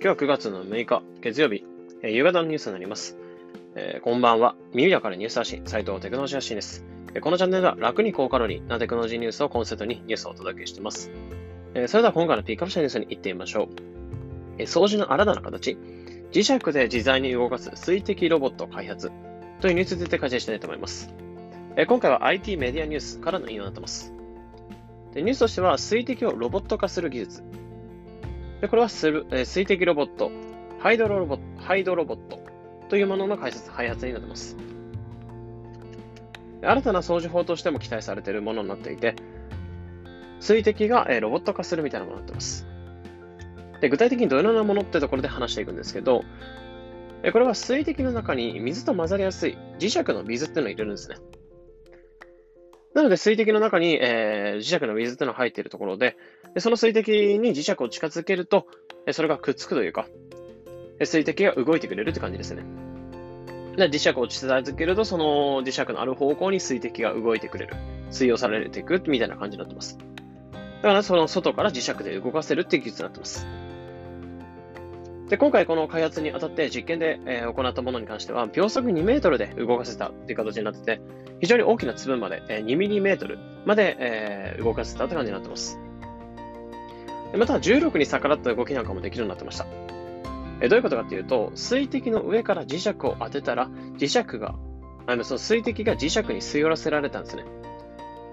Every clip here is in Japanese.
今日は9月の6日、月曜日、えー、夕方のニュースになります。えー、こんばんは。耳だからニュース発信、斉藤テクノロジー発信です。えー、このチャンネルは楽に高カロリーなテクノロジーニュースをコンセプトにニュースをお届けしています。えー、それでは今回のピークアップしたニュースに行ってみましょう。えー、掃除の新たな形、磁石で自在に動かす水滴ロボット開発というニュースについて解説したいと思います。えー、今回は IT メディアニュースからの引用になっています。でニュースとしては水滴をロボット化する技術でこれはする、えー、水滴ロボット、ハイドロロボット、ハイドロボットというものの開発開発になっています。新たな掃除法としても期待されているものになっていて、水滴が、えー、ロボット化するみたいなものになっています。で具体的にどのようなものってところで話していくんですけど、これは水滴の中に水と混ざりやすい磁石の水っていうのを入れるんですね。なので水滴の中に、えー、磁石の水っていうのが入っているところで、でその水滴に磁石を近づけると、それがくっつくというか、水滴が動いてくれるって感じですね。で磁石を近づけると、その磁石のある方向に水滴が動いてくれる。水溶されていくみたいな感じになってます。だからその外から磁石で動かせるっていう技術になってます。で、今回この開発にあたって実験で、えー、行ったものに関しては、秒速2メートルで動かせたっていう形になってて、非常に大きな粒まで、え、2ミリメートルまで、え、動かせたって感じになってます。また、重力に逆らった動きなんかもできるようになってました。えどういうことかっていうと、水滴の上から磁石を当てたら、磁石が、あのその水滴が磁石に吸い寄らせられたんですね。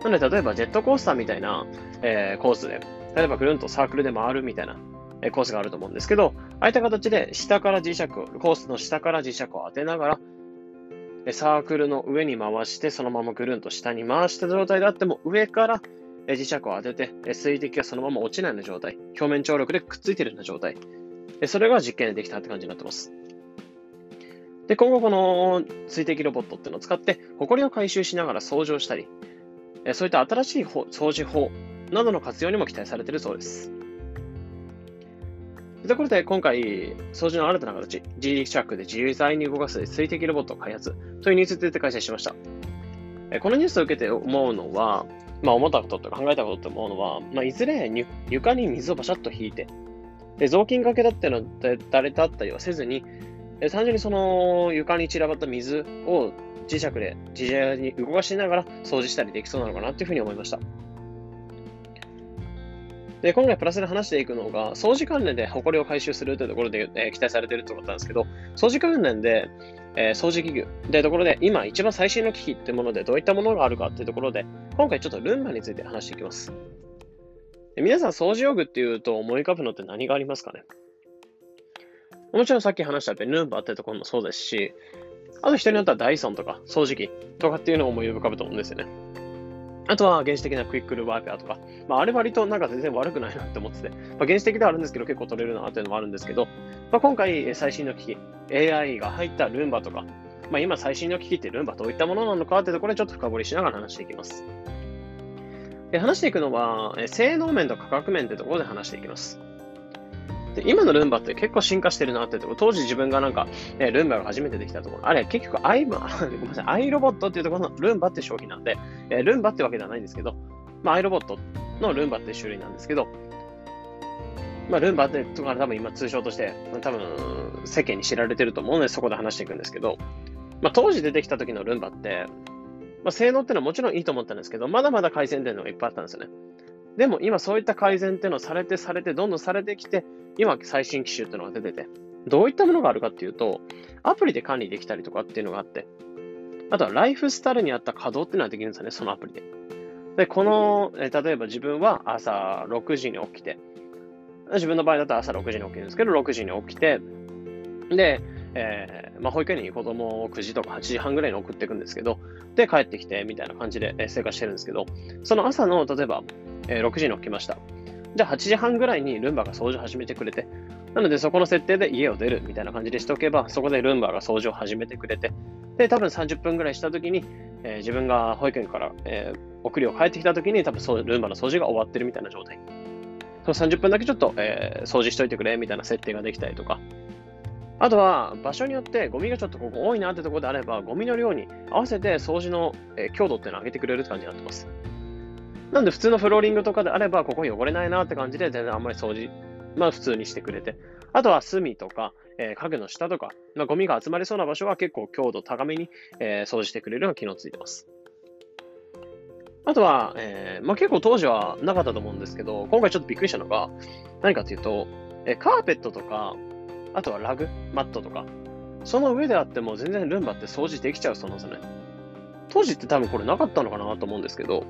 なので、例えばジェットコースターみたいな、えー、コースで、例えばぐるんとサークルで回るみたいな、えコースがあると思うんですけど、ああいった形で下から磁石を、コースの下から磁石を当てながら、サークルの上に回して、そのままぐるんと下に回した状態であっても、上から磁石を当てて、水滴がそのまま落ちないような状態、表面張力でくっついているような状態、それが実験でできたって感じになってます。で、今後この水滴ロボットっていうのを使って、埃を回収しながら掃除をしたり、そういった新しい掃除法などの活用にも期待されているそうです。ところで今回、掃除の新たな形、G シャークで自在に動かす水滴ロボット開発というニュースについて開催しました。このニュースを受けて思うのは、まあ、思ったこととか考えたことって思うのは、まあ、いずれ床に水をバシャッと引いて、で雑巾がけだったの誰だったりはせずに、単純にその床に散らばった水を磁石で自在に動かしながら掃除したりできそうなのかなというふうに思いました。で、今回プラスで話していくのが、掃除関連で埃を回収するというところで、えー、期待されているということなんですけど、掃除関連で、えー、掃除機具というところで、今一番最新の機器っていうものでどういったものがあるかというところで、今回ちょっとルンバについて話していきます。皆さん、掃除用具っていうと思い浮かぶのって何がありますかね？もちろんさっき話したルンバってところもそうですし、あと人によってはダイソンとか掃除機とかっていうのを思い浮かぶと思うんですよね。あとは原始的なクイックルワーペアとか、まあ、あれ割となんか全然悪くないなって思ってて、まあ、原始的ではあるんですけど結構取れるなっていうのもあるんですけど、まあ、今回最新の機器、AI が入ったルンバとか、まあ、今最新の機器ってルンバどういったものなのかってところでちょっと深掘りしながら話していきます。で話していくのは、性能面と価格面ってところで話していきます。で今のルンバって結構進化してるなってとこ、当時自分がなんか、ね、ルンバが初めてできたところ、あれ結局アイ、ごめんなさい、アイロボットっていうところのルンバって商品なんで、え、ルンバってわけではないんですけど、まあ、アイロボットのルンバって種類なんですけど、まあ、ルンバってとか多分今通称として、多分世間に知られてると思うので、そこで話していくんですけど、まあ、当時出てきた時のルンバって、まあ、性能ってのはもちろんいいと思ったんですけど、まだまだ改善点のがいっぱいあったんですよね。でも今そういった改善っていうのをされてされて、どんどんされてきて、今最新機種っていうのが出てて、どういったものがあるかっていうと、アプリで管理できたりとかっていうのがあって、あとはライフスタイルに合った稼働っていうのができるんですよね、そのアプリで。で、この、え例えば自分は朝6時に起きて、自分の場合だと朝6時に起きるんですけど、6時に起きて、で、えー、まあ、保育園に子供を9時とか8時半ぐらいに送っていくんですけど、で、帰ってきて、みたいな感じで生活してるんですけど、その朝の、例えば、え、6時に起きました。じゃあ8時半ぐらいにルンバが掃除を始めてくれて、なのでそこの設定で家を出るみたいな感じでしておけば、そこでルンバが掃除を始めてくれて、で、多分30分ぐらいした時に、えー、自分が保育園から、えー、送りを帰ってきた時に、多分そうルンバの掃除が終わってるみたいな状態。その30分だけちょっと、えー、掃除しといてくれみたいな設定ができたりとか、あとは、場所によってゴミがちょっとここ多いなってところであれば、ゴミの量に合わせて掃除の、強度っていうのを上げてくれるって感じになってます。なんで普通のフローリングとかであれば、ここ汚れないなって感じで、全然あんまり掃除、まあ普通にしてくれて。あとは隅とか、えー、家具の下とか、まあ、ゴミが集まりそうな場所は結構強度高めに、えー、掃除してくれるような機能ついてます。あとは、えー、まあ、結構当時はなかったと思うんですけど、今回ちょっとびっくりしたのが、何かというと、えー、カーペットとか、あとはラグ、マットとか、その上であっても全然ルンバって掃除できちゃうそうなんですよね。当時って多分これなかったのかなと思うんですけど、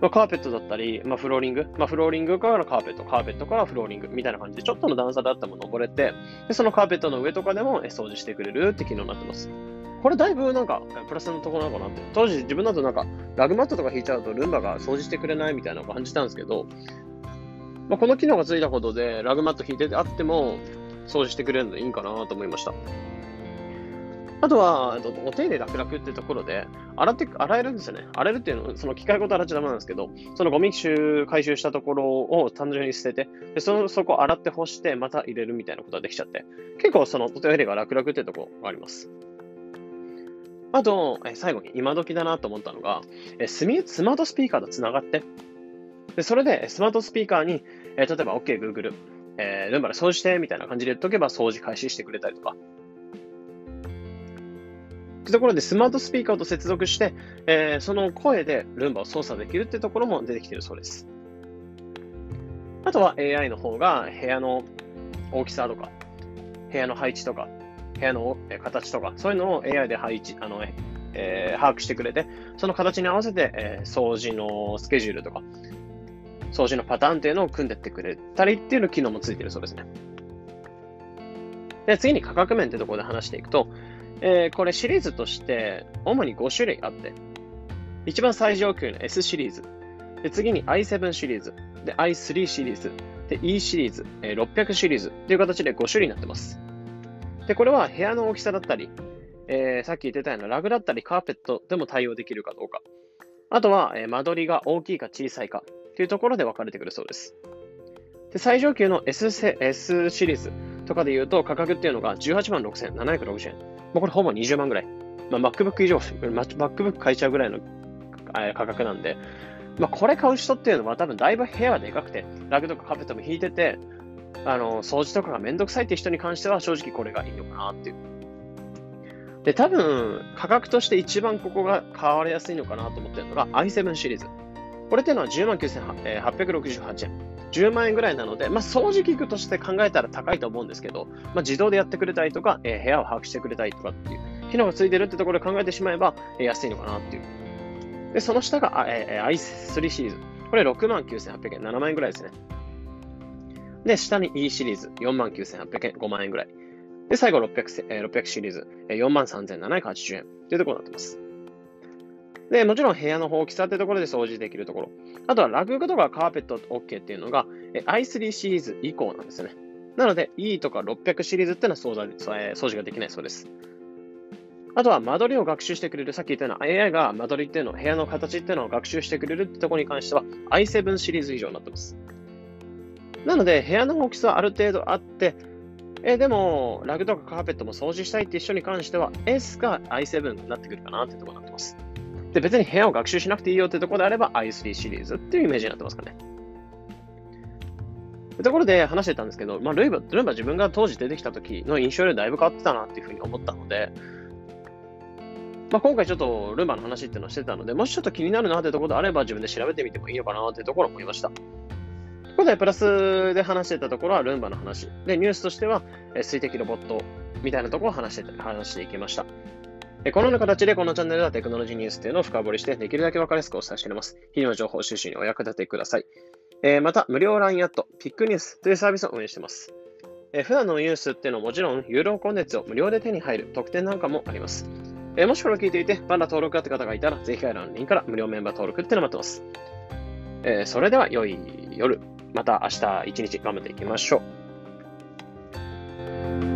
まあ、カーペットだったり、まあ、フローリング、まあ、フローリングからカーペット、カーペットからフローリングみたいな感じで、ちょっとの段差だったもの登れて、でそのカーペットの上とかでも掃除してくれるって機能になってます。これだいぶなんかプラスのところなのかなって。当時自分だとなんかラグマットとか引いちゃうとルンバが掃除してくれないみたいなのを感じたんですけど、まあ、この機能がついたことでラグマット引いてあっても掃除してくれるのでいいんかなと思いました。あとは、お手入れ楽々っていうところで、洗って、洗えるんですよね。洗えるっていうのは、その機械ごと洗っちゃダメなんですけど、そのゴミ収回収したところを単純に捨てて、でその、そこ洗って干して、また入れるみたいなことができちゃって、結構そのお手入れが楽々っていうところがあります。あと、え最後に今時だなと思ったのが、えスミスマートスピーカーと繋がって、で、それでスマートスピーカーに、え例えば OK Google、えー、ルンバで掃除してみたいな感じで言っとけば掃除開始してくれたりとか。ってところでスマートスピーカーと接続して、えー、その声でルンバを操作できるってところも出てきているそうです。あとは AI の方が部屋の大きさとか、部屋の配置とか、部屋の形とか、そういうのを AI で配置、あの、えー、把握してくれて、その形に合わせて、えー、掃除のスケジュールとか、掃除のパターンっていうのを組んでってくれたりっていう機能もついてるそうですね。で、次に価格面ってところで話していくと、えー、これシリーズとして主に5種類あって、一番最上級の S シリーズ、で次に i7 シリーズ、で i3 シリーズ、で E シリーズ、えー、600シリーズという形で5種類になってます。で、これは部屋の大きさだったり、えー、さっき言ってたようなラグだったりカーペットでも対応できるかどうか。あとは、えー、間取りが大きいか小さいかというところで分かれてくるそうです。で最上級の S, S シリーズとかで言うと価格っていうのが18万6760円。まあ、これほぼ20万ぐらい。まあ、MacBook 以上、MacBook 買えちゃうぐらいの価格なんで、まあ、これ買う人っていうのは多分だいぶ部屋がでかくて、ラグとかカーペットも引いてて、あの、掃除とかがめんどくさいって人に関しては正直これがいいのかなっていう。で、多分、価格として一番ここが買われやすいのかなと思ってるのが i7 シリーズ。これっていうのは10万9868円。10万円ぐらいなので、まあ、掃除機具として考えたら高いと思うんですけど、まあ、自動でやってくれたりとか、えー、部屋を把握してくれたりとかっていう機能がついてるってところで考えてしまえば、えー、安いのかなっていう。で、その下が、えー、i3 シリーズ。これ6万9800円、7万円ぐらいですね。で、下に E シリーズ、4万9800円、5万円ぐらい。で、最後600、えー、600シリーズ、4万3780円というところになってます。で、もちろん部屋の大きさってところで掃除できるところ。あとはラグとかカーペット OK っていうのが、i3 シリーズ以降なんですよね。なので、E とか600シリーズっていうのは掃除掃除ができないそうです。あとは間取りを学習してくれる、さっき言ったような AI が間取りっていうの、部屋の形っていうのを学習してくれるってところに関しては i7 シリーズ以上になってます。なので、部屋の大きさはある程度あって、えでも、ラグとかカーペットも掃除したいっていう人に関しては、S か i7 になってくるかなってところになってます。で、別に部屋を学習しなくていいよってところであれば i3 シリーズっていうイメージになってますかね。ところで話してたんですけど、まあ、ルイバ、ルンバ自分が当時出てきた時の印象よりだいぶ変わってたなっていうふうに思ったので、まあ、今回ちょっとルンバの話っていうのをしてたので、もしちょっと気になるなってところであれば自分で調べてみてもいいのかなっていうところを思いました。ここでプラスで話してたところはルンバの話。で、ニュースとしては、水滴ロボットみたいなところを話して話していきました。このような形でこのチャンネルではテクノロジーニュースというのを深掘りして、できるだけ分かりやすくお伝えしています。日々の情報収集にお役立てください。えー、また、無料 LINE アット、ピックニュースというサービスを運営しています。えー、普段のニュースっていうのはもちろん、有料コンテンツを無料で手に入る特典なんかもあります。えー、もしこれを聞いていて、まだ登録だって方がいたら、ぜひ概要欄のリンクから無料メンバー登録っていうのを待ってます。えそれでは、良い夜。また明日一日頑張っていきましょう。